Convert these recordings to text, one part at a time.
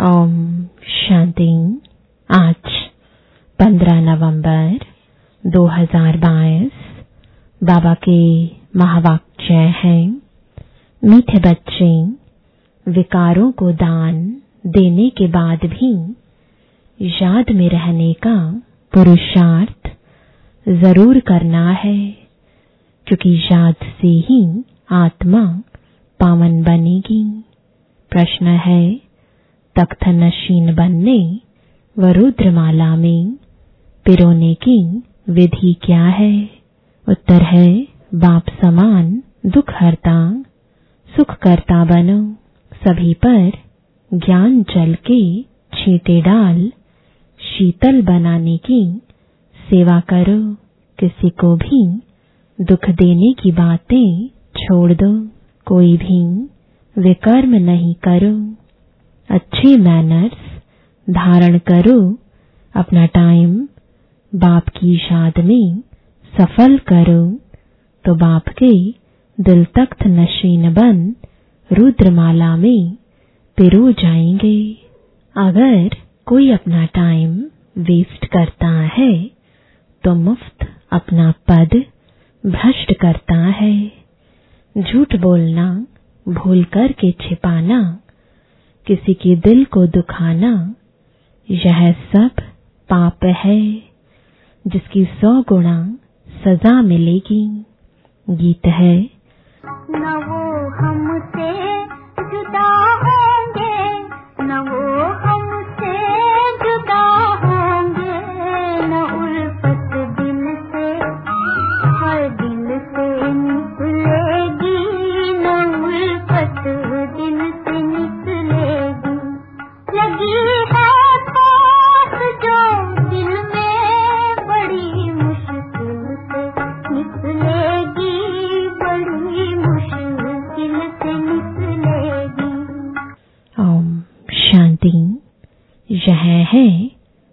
ओम शांति। आज 15 नवंबर 2022 बाबा के महावाक्य हैं। मीठे बच्चे, विकारों को दान देने के बाद भी याद में रहने का पुरुषार्थ ज़रूर करना है, क्योंकि याद से ही आत्मा पावन बनेगी। प्रश्न है तख्त नशीन बनने व रुद्रमाला में पिरोने की विधि क्या है? उत्तर है, बाप समान दुख हरता सुख करता बनो। सभी पर ज्ञान जल के छींटे डाल, शीतल बनाने की सेवा करो। किसी को भी दुख देने की बातें छोड़ दो। कोई भी विकर्म नहीं करो। अच्छे मैनर्स धारण करो, अपना टाइम बाप की याद में सफल करो तो बाप के दिल तख्त नशीन बन रुद्रमाला में पिरो जाएँगे। अगर कोई अपना टाइम वेस्ट करता है तो मुफ़्त अपना पद भ्रष्ट करता है। झूठ बोलना, भूल करके छिपाना किसी के दिल को दुखाना, यह सब पाप है, जिसकी सौ गुणा सजा मिलेगी। गीत है, न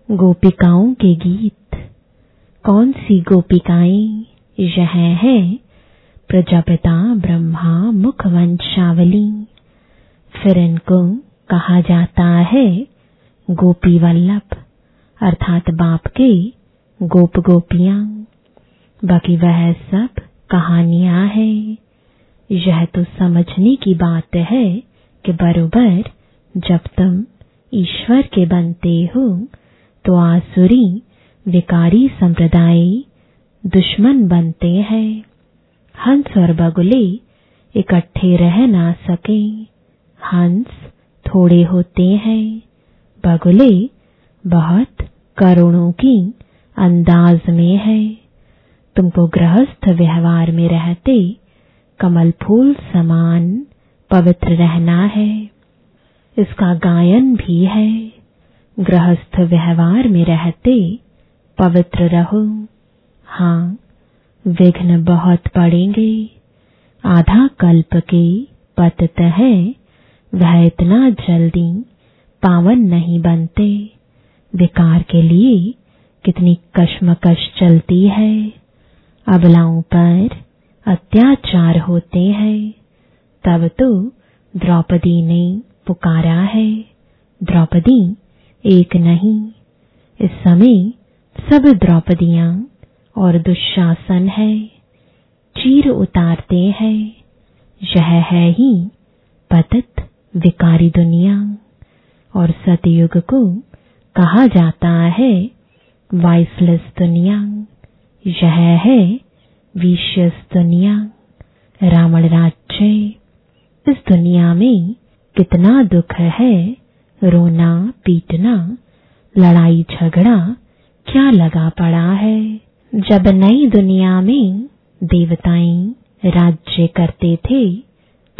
गोपिकाओं के गीत। कौन सी गोपिकाएँ यह है? प्रजापिता, ब्रह्मा मुख वंशावली फिर इनको कहा जाता है गोपी वल्लभ अर्थात बाप के गोप गोपियाँ बाकी वह सब कहानियाँ हैं। यह तो समझने की बात है कि बरोबर जब तुम ईश्वर के बनते हो तो आसुरी विकारी संप्रदाय दुश्मन बनते हैं। हंस और बगुले इकट्ठे रह ना सके। हंस थोड़े होते हैं। बगुले बहुत करोड़ों की अंदाज में है। तुमको गृहस्थ व्यवहार में रहते कमल फूल समान पवित्र रहना है। इसका गायन भी है। गृहस्थ व्यवहार में रहते, पवित्र रहो। हाँ विघ्न बहुत पड़ेंगे। आधा कल्प के पतत है, वह इतना जल्दी पावन नहीं बनते। विकार के लिए कितनी कश्मकश चलती है। अबलाओं पर अत्याचार होते हैं। तब तो द्रौपदी ने पुकारा है, द्रौपदी एक नहीं। इस समय सब द्रौपदियाँ और दुशासन है। चीर उतारते हैं। यह है ही पतित विकारी दुनिया। और सतयुग को कहा जाता है वाइसलेस दुनिया। यह है विशेष दुनिया। रावण राज्य, इस दुनिया में कितना दुख है रोना, पीटना, लड़ाई, झगड़ा, क्या लगा पड़ा है? जब नई दुनिया में देवताएँ राज्य करते थे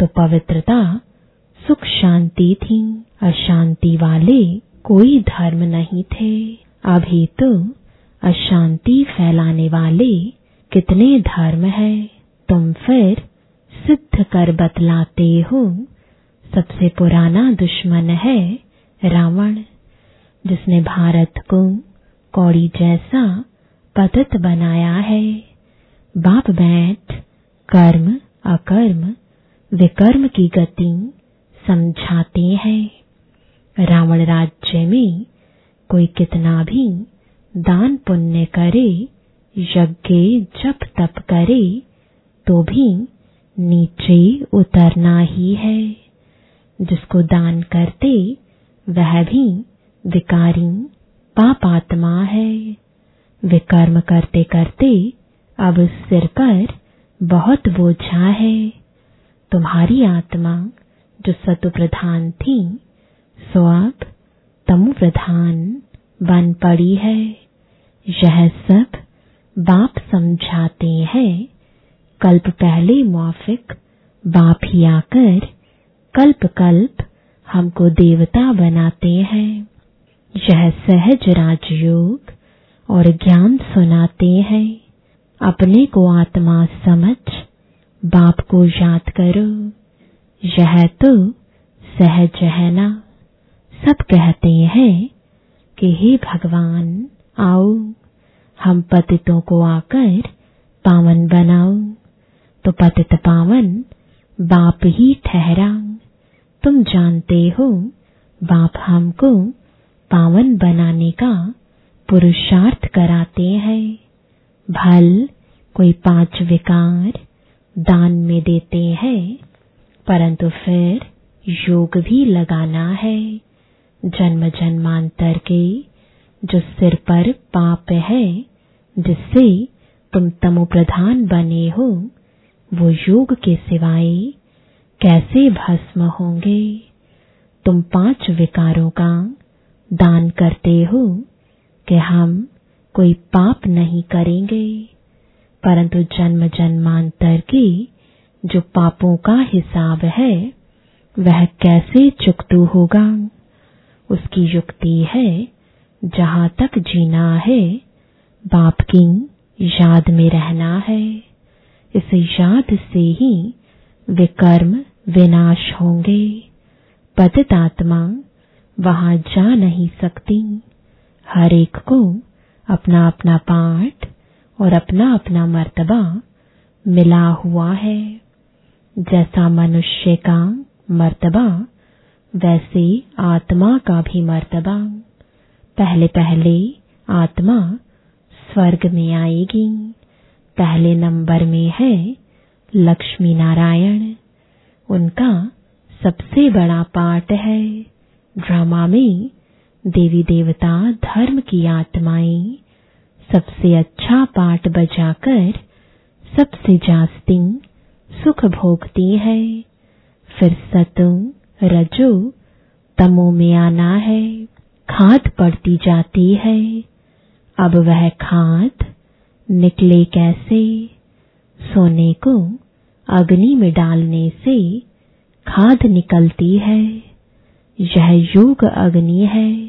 तो पवित्रता, सुख, शांति थी अशांति वाले कोई धर्म नहीं थे। अभी तो अशांति फैलाने वाले कितने धर्म है। तुम फिर सिद्ध कर बतलाते हो, सबसे पुराना दुश्मन है रावण, जिसने भारत को कौड़ी जैसा पतित बनाया है। बाप बैठ, कर्म अकर्म, विकर्म की गति समझाते हैं। रावण राज्य में कोई कितना भी दान पुण्य करे, यज्ञ जप तप करे तो भी नीचे उतरना ही है। जिसको दान करते वह भी विकारी पापात्मा है। वे कर्म करते करते अब सिर पर बहुत बोझा है। तुम्हारी आत्मा, जो सतु प्रधान थी, सो अब तमु प्रधान बन पड़ी है। यह सब बाप समझाते हैं। कल्प पहले मुआफिक बाप ही आकर कल्प कल्प हमको देवता बनाते हैं। यह सहज राजयोग और ज्ञान सुनाते हैं। अपने को आत्मा समझ, बाप को याद करो। यह तो सहज है ना? सब कहते हैं कि हे भगवान, आओ, हम पतितों को आकर पावन बनाओ तो पतित पावन बाप ही ठहरा तुम जानते हो, बाप हमको पावन बनाने का पुरुषार्थ कराते हैं। भल कोई पाँच विकार दान में देते हैं, परंतु फिर योग भी लगाना है। जन्म जन्मांतर के जो सिर पर पाप है, जिससे तुम तमो प्रधान बने हो, वो योग के सिवाय कैसे भस्म होंगे? तुम पाँच विकारों का दान करते हो कि हम कोई पाप नहीं करेंगे। परंतु जन्म जन्मांतर की जो पापों का हिसाब है, वह कैसे चुकतू होगा? उसकी युक्ति है, जहाँ तक जीना है, बाप की याद में रहना है। इस याद से ही वे कर्म विनाश होंगे। पतित आत्मा वहाँ जा नहीं सकती। हर एक को अपना अपना पाठ और अपना अपना मर्तबा मिला हुआ है। जैसा मनुष्य का मर्तबा, वैसे आत्मा का भी मर्तबा। पहले पहले आत्मा स्वर्ग में आएगी। पहले नंबर में है लक्ष्मी नारायण, उनका सबसे बड़ा पाठ है। ड्रामा में देवी देवता धर्म की आत्माएँ सबसे अच्छा पाठ बजाकर सबसे जास्ती सुख भोगती है। फिर सतु, रजो तमो में आना है, खाद पड़ती जाती है। अब वह खाद निकले कैसे? सोने को अग्नि में डालने से खाद निकलती है। यह योग अग्नि है,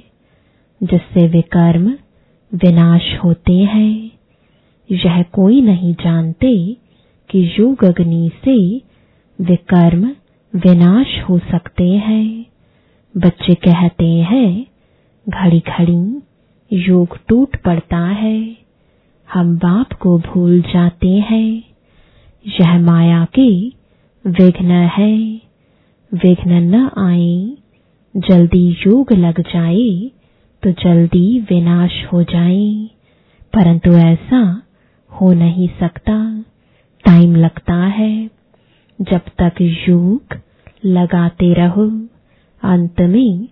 जिससे वे कर्म विनाश होते हैं। यह कोई नहीं जानते कि योग अग्नि से वे कर्म विनाश हो सकते हैं। बच्चे कहते हैं घड़ी घड़ी योग टूट पड़ता है। हम बाप को भूल जाते हैं। यह माया के विघ्न है। विघ्न न आए जल्दी योग लग जाए तो जल्दी विनाश हो जाए। परंतु ऐसा हो नहीं सकता। टाइम लगता है। जब तक योग लगाते रहो, अंत में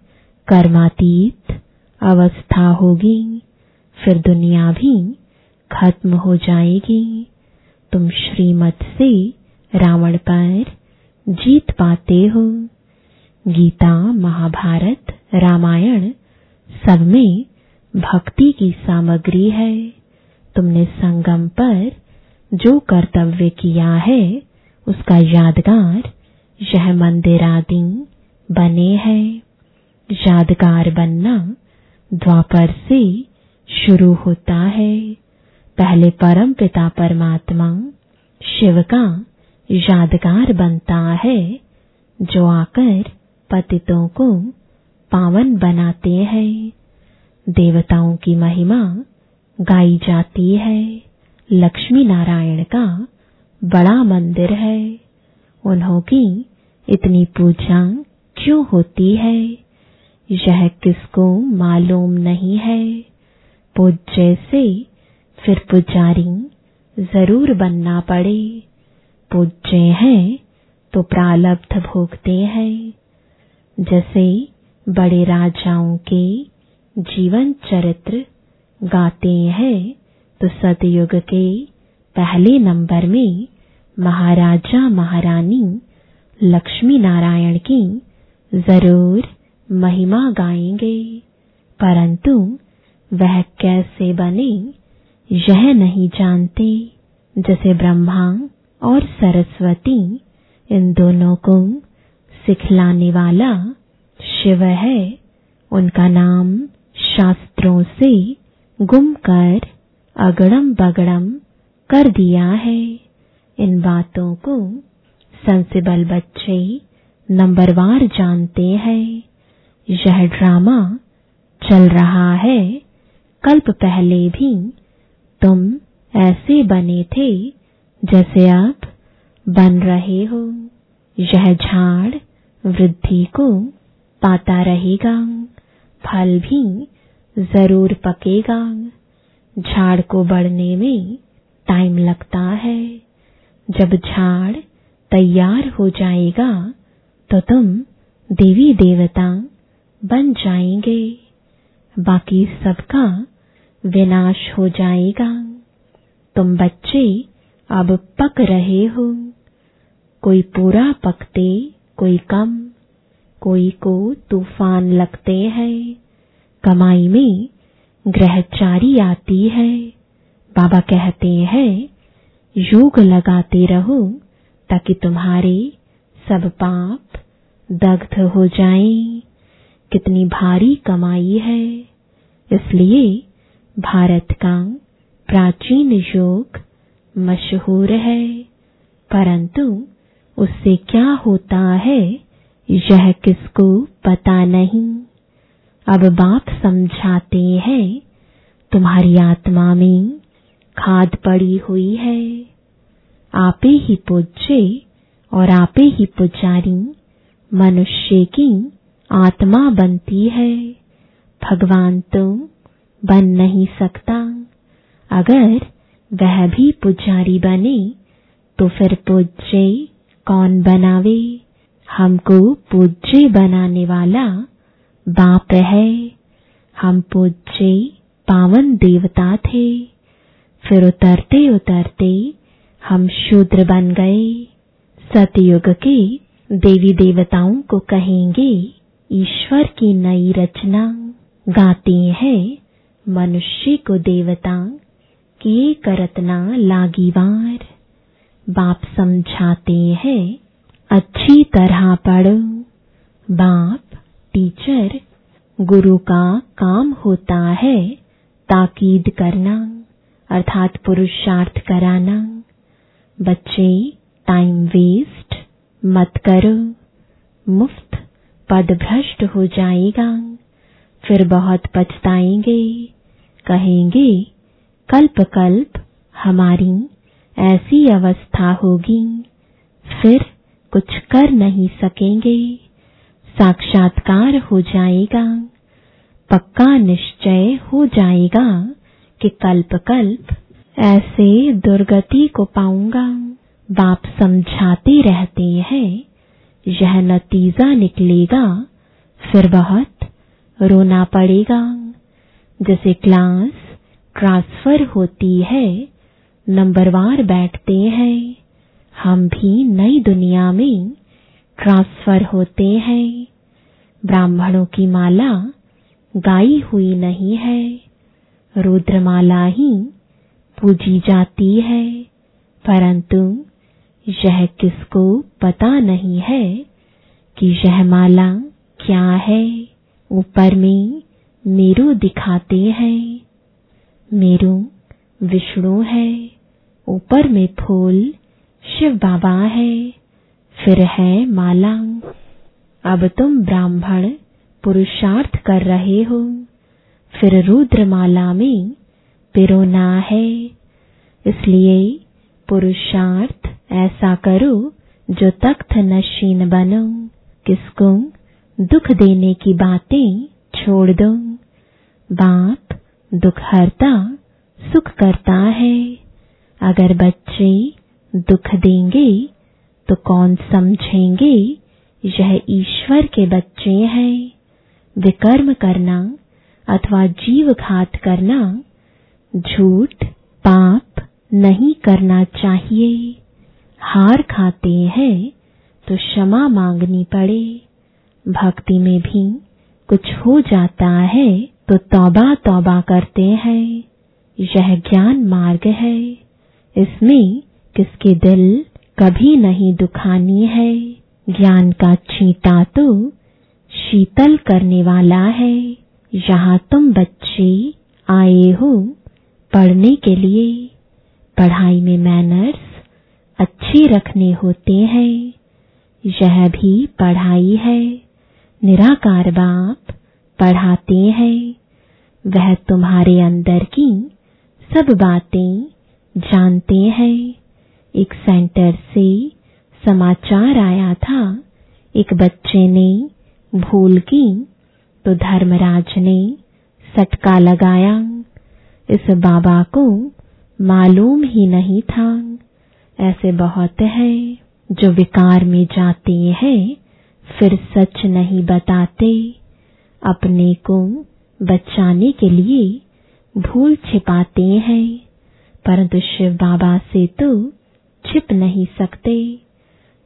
कर्मातीत अवस्था होगी। फिर दुनिया भी खत्म हो जाएगी। तुम श्रीमत से रावण पर जीत पाते हो। गीता, महाभारत, रामायण सब में भक्ति की सामग्री है। तुमने संगम पर जो कर्तव्य किया है, उसका यादगार यह मंदिर आदि बने हैं। यादगार बनना द्वापर से शुरू होता है। पहले परम पिता परमात्मा, शिव का यादगार बनता है, जो आकर पतितों को पावन बनाते हैं। देवताओं की महिमा गाई जाती है। लक्ष्मी नारायण का बड़ा मंदिर है। उन्हों की इतनी पूजा क्यों होती है? यह किसको मालूम नहीं है। पूज्य से फिर पुजारी, ज़रूर बनना पड़े। पूज्य हैं तो प्रालब्ध भोगते हैं। जैसे बड़े राजाओं के जीवन चरित्र गाते हैं तो सतयुग के पहले नंबर में महाराजा महारानी लक्ष्मी नारायण की ज़रूर महिमा गाएँगे। परंतु वह कैसे बने? यह नहीं जानते जैसे ब्रह्मा और सरस्वती, इन दोनों को सिखलाने वाला शिव है। उनका नाम शास्त्रों से गुम कर अगड़म बगड़म कर दिया है। इन बातों को सेंसिबल बच्चे नंबरवार जानते हैं। यह ड्रामा चल रहा है। कल्प पहले भी तुम ऐसे बने थे जैसे आप बन रहे हो। यह झाड़ वृद्धि को पाता रहेगा, फल भी ज़रूर पकेगा। झाड़ को बढ़ने में टाइम लगता है। जब झाड़ तैयार हो जाएगा तो तुम देवी देवता बन जाएँगे। बाकी सबका विनाश हो जाएगा। तुम बच्चे अब पक रहे हो। कोई पूरा पकते, कोई कम, कोई को तूफ़ान लगते हैं। कमाई में ग्रहचारी आती है। बाबा कहते हैं, योग लगाते रहो ताकि तुम्हारे सब पाप दग्ध हो जाएँ। कितनी भारी कमाई है। इसलिए भारत का प्राचीन योग मशहूर है, परंतु उससे क्या होता है, यह किसको पता नहीं। अब बाप समझाते हैं, तुम्हारी आत्मा में खाद पड़ी हुई है। आपे ही पूज्य और आपे ही पुजारी मनुष्य की आत्मा बनती है। भगवान तो बन नहीं सकता। अगर वह भी पुजारी बने तो फिर पूज्य कौन बनावे? हमको पूज्य बनाने वाला बाप है। हम पूज्य पावन देवता थे। फिर उतरते उतरते हम शूद्र बन गए। सतयुग के देवी देवताओं को कहेंगे, ईश्वर की नई रचना। गाते हैं मनुष्य को देवता किए करतना लागिवार बाप समझाते हैं, अच्छी तरह पढ़ो। बाप, टीचर, गुरु का काम होता है ताकीद करना, अर्थात पुरुषार्थ कराना। बच्चे टाइम वेस्ट मत करो। मुफ़्त पद भ्रष्ट हो जाएगा। फिर बहुत पछताएँगे। कहेंगे कल्प कल्प हमारी ऐसी अवस्था होगी। फिर कुछ कर नहीं सकेंगे, साक्षात्कार हो जाएगा, पक्का निश्चय हो जाएगा कि कल्प कल्प ऐसे दुर्गति को पाऊँगा। बाप समझाते रहते हैं, यह नतीजा निकलेगा, फिर बहुत रोना पड़ेगा। जैसे क्लास ट्रांसफ़र होती है नंबरवार बैठते हैं। हम भी नई दुनिया में ट्रांसफ़र होते हैं। ब्राह्मणों की माला गाई हुई नहीं है, रुद्रमाला ही पूजी जाती है। परंतु यह किसको पता नहीं है कि यह माला क्या है, ऊपर में मेरू दिखाते हैं। मेरू विष्णु है। ऊपर में फूल शिव बाबा है। फिर है माला अब तुम ब्राह्मण पुरुषार्थ कर रहे हो। फिर रुद्रमाला में पिरोना है। इसलिए पुरुषार्थ ऐसा करो जो तख्त नशीन बनो। किसको दुख देने की बातें छोड़ दो। बाप दुख हरता, सुख करता है। अगर बच्चे दुख देंगे तो कौन समझेंगे, यह ईश्वर के बच्चे हैं। विकर्म करना अथवा जीव घात करना, झूठ पाप नहीं करना चाहिए। हार खाते हैं तो क्षमा मांगनी पड़े। भक्ति में भी कुछ हो जाता है तो तौबा तौबा करते हैं। यह ज्ञान मार्ग है। इसमें किसके दिल कभी नहीं दुखानी है। ज्ञान का छींटा तो शीतल करने वाला है। यहाँ तुम बच्चे आए हो पढ़ने के लिए। पढ़ाई में मैनर्स अच्छे रखने होते हैं। यह भी पढ़ाई है। निराकार बाप पढ़ाते हैं, वह तुम्हारे अंदर की सब बातें जानते हैं। एक सेंटर से समाचार आया था। एक बच्चे ने भूल की तो धर्मराज ने सटका लगाया। इस बाबा को मालूम ही नहीं था। ऐसे बहुत है जो विकार में जाते हैं, फिर सच नहीं बताते। अपने को बचाने के लिए भूल छिपाते हैं। परंतु शिव बाबा से तो छिप नहीं सकते।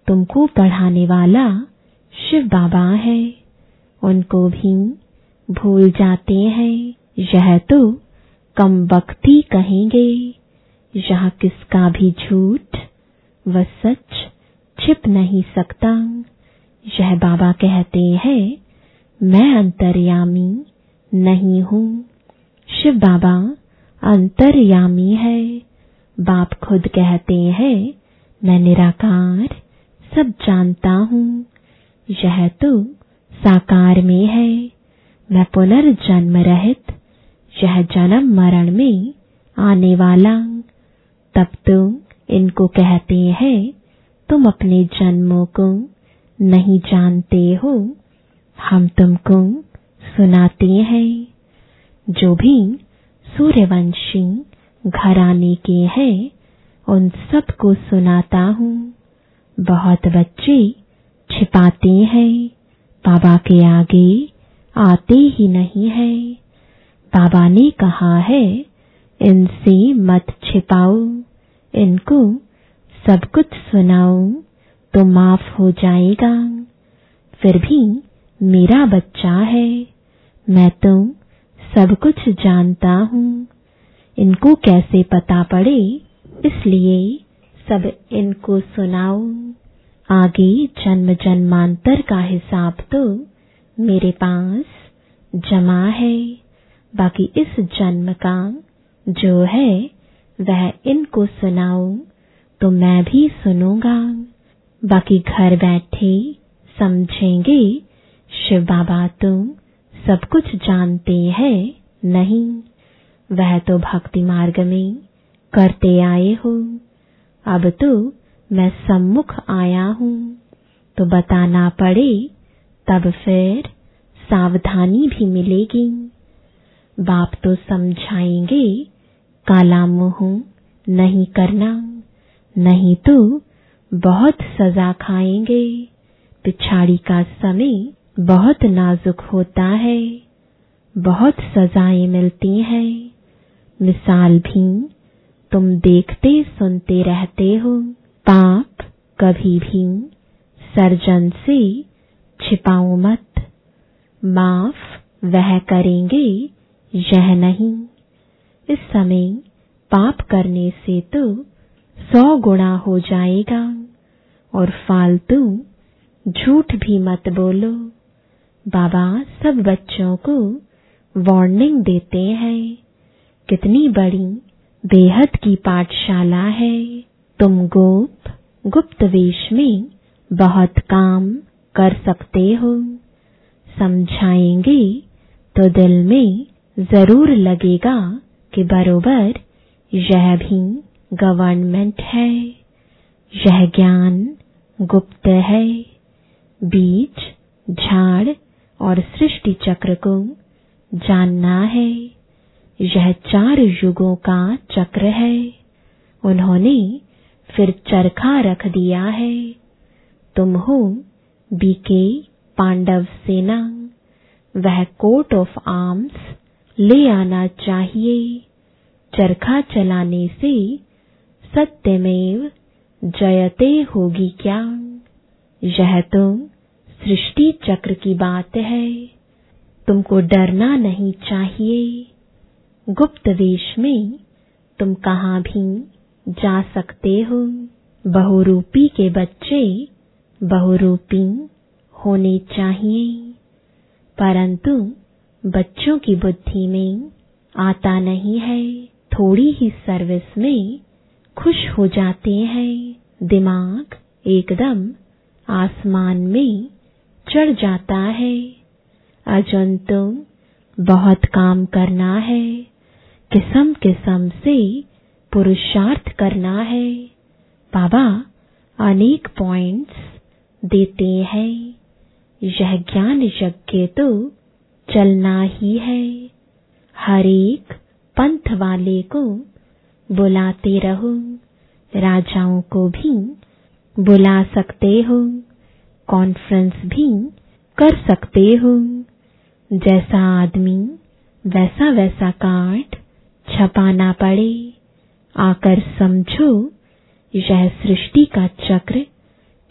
तुमको पढ़ाने वाला शिव बाबा है। उनको भी भूल जाते हैं। यह तो कम वक्ती कहेंगे। यह किसका भी झूठ व सच छिप नहीं सकता। यह बाबा कहते हैं मैं अंतर्यामी नहीं हूँ। शिव बाबा अंतर्यामी है। बाप खुद कहते हैं, मैं निराकार, सब जानता हूँ। यह तो साकार में है। मैं पुनर्जन्म रहित, यह जन्म मरण में आने वाला। तब तो इनको कहते हैं, तुम अपने जन्मों को नहीं जानते हो। हम तुमको सुनाते हैं, जो भी सूर्यवंशी घराने के हैं, उन सबको सुनाता हूँ। बहुत बच्चे छिपाते हैं, बाबा के आगे आते ही नहीं है। बाबा ने कहा है, इनसे मत छिपाओ, इनको सब कुछ सुनाओ तो माफ़ हो जाएगा। फिर भी मेरा बच्चा है। मैं तो सब कुछ जानता हूँ। इनको कैसे पता पड़े, इसलिए सब इनको सुनाओ आगे जन्म जन्मांतर का हिसाब तो मेरे पास जमा है। बाकी इस जन्म का जो है, वह इनको सुनाओ तो मैं भी सुनूँगा। बाकी घर बैठे समझेंगे शिव बाबा, तुम सब कुछ जानते हैं, नहीं? वह तो भक्ति मार्ग में करते आए हो। अब तो मैं सम्मुख आया हूँ। तो बताना पड़े, तब फिर सावधानी भी मिलेगी। बाप तो समझाएँगे, काला मुँह नहीं करना, नहीं तो बहुत सजा खाएँगे। पिछाड़ी का समय बहुत नाजुक होता है, बहुत सजाएँ मिलती हैं। मिसाल भी, तुम देखते सुनते रहते हो। पाप कभी भी सर्जन से छिपाओ मत। माफ़ वह करेंगे, यह नहीं। इस समय पाप करने से तो सौ गुणा हो जाएगा, और फालतू झूठ भी मत बोलो। बाबा सब बच्चों को वार्निंग देते हैं। कितनी बड़ी बेहद की पाठशाला है। तुम गोप, गुप्त वेश में बहुत काम कर सकते हो। समझाएँगे तो दिल में ज़रूर लगेगा कि बरोबर यह भी गवर्नमेंट है। यह ज्ञान गुप्त है। बीज झाड़ और सृष्टि चक्र को जानना है। यह चार युगों का चक्र है। उन्होंने फिर चरखा रख दिया है। तुम हो बीके पांडव सेना। वह कोट ऑफ़ आर्म्स ले आना चाहिए। चरखा चलाने से सत्यमेव जयते होगी क्या? यह तो सृष्टि चक्र की बात है। तुमको डरना नहीं चाहिए। गुप्त वेश में तुम कहाँ भी जा सकते हो। बहुरूपी के बच्चे बहुरूपी होने चाहिए। परंतु बच्चों की बुद्धि में आता नहीं है। थोड़ी ही सर्विस में खुश हो जाते हैं। दिमाग एकदम आसमान में चढ़ जाता है। अजन तो बहुत काम करना है। किस्म किस्म से पुरुषार्थ करना है। बाबा अनेक पॉइंट्स देते हैं। यह ज्ञान यज्ञ तो चलना ही है। हर एक पंथ वाले को बुलाते रहो। राजाओं को भी बुला सकते हो। कॉन्फ्रेंस भी कर सकते हो। जैसा आदमी वैसा वैसा कार्ड छपाना पड़े, आकर समझो यह सृष्टि का चक्र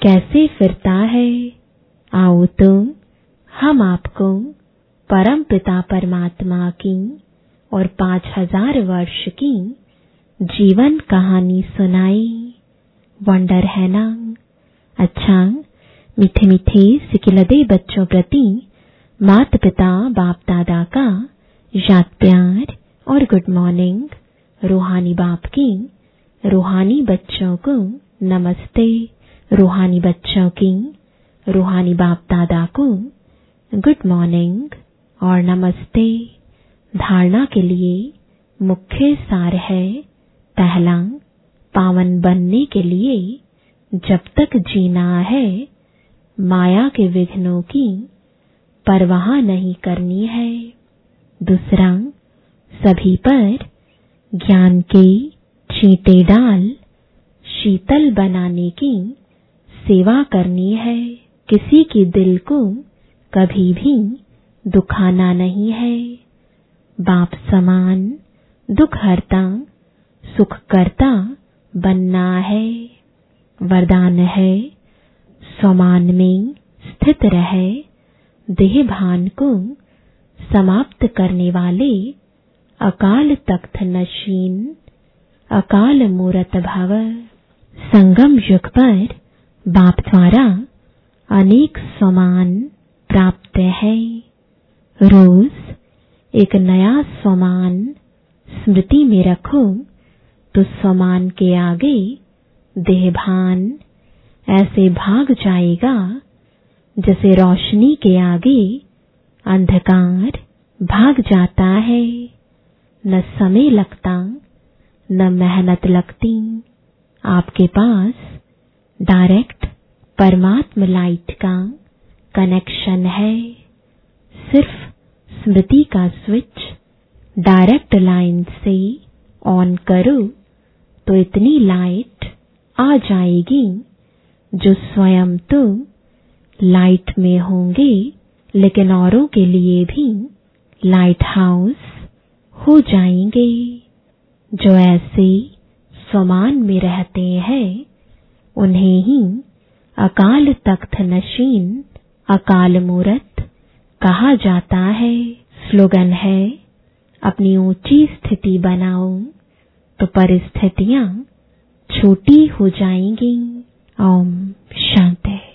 कैसे फिरता है। आओ तुम, हम आपको परम पिता परमात्मा की और पाँच हज़ार वर्ष की जीवन कहानी सुनाई वंडर है ना? अच्छा मीठे मीठे सिकिलदे बच्चों प्रति मात पिता बाप दादा का याद प्यार और गुड मॉर्निंग रूहानी बाप की, रूहानी बच्चों को नमस्ते, रूहानी बच्चों की, रूहानी बाप दादा को गुड मॉर्निंग और नमस्ते। धारणा के लिए मुख्य सार है पहला, पावन बनने के लिए जब तक जीना है माया के विघ्नों की परवाह नहीं करनी है। दूसरा, सभी पर ज्ञान के छींटे डाल, शीतल बनाने की सेवा करनी है। किसी की दिल को कभी भी दुखाना नहीं है। बाप समान दुख हरता सुख करता बनना है। वरदान है समान में स्थित रहे देह भान को समाप्त करने वाले अकाल तख्त नशीन, अकाल मूरत भव। संगम युग पर बाप द्वारा अनेक समान प्राप्त है। रोज एक नया स्वमान स्मृति में रखो तो स्वमान के आगे देहभान ऐसे भाग जाएगा, जैसे रोशनी के आगे अंधकार भाग जाता है। न समय लगता, न मेहनत लगती। आपके पास डायरेक्ट परमात्म लाइट का कनेक्शन है। सिर्फ़ स्मृति का स्विच डायरेक्ट लाइन से ऑन करो तो इतनी लाइट आ जाएगी। जो स्वयं तो लाइट में होंगे, लेकिन औरों के लिए भी लाइट हाउस हो जाएँगे। जो ऐसे समान में रहते हैं, उन्हें ही अकाल तख्त नशीन, अकाल मूरत कहा जाता है। स्लोगन है, अपनी ऊँची स्थिति बनाओ तो परिस्थितियाँ छोटी हो जाएँगी। ओम शांति।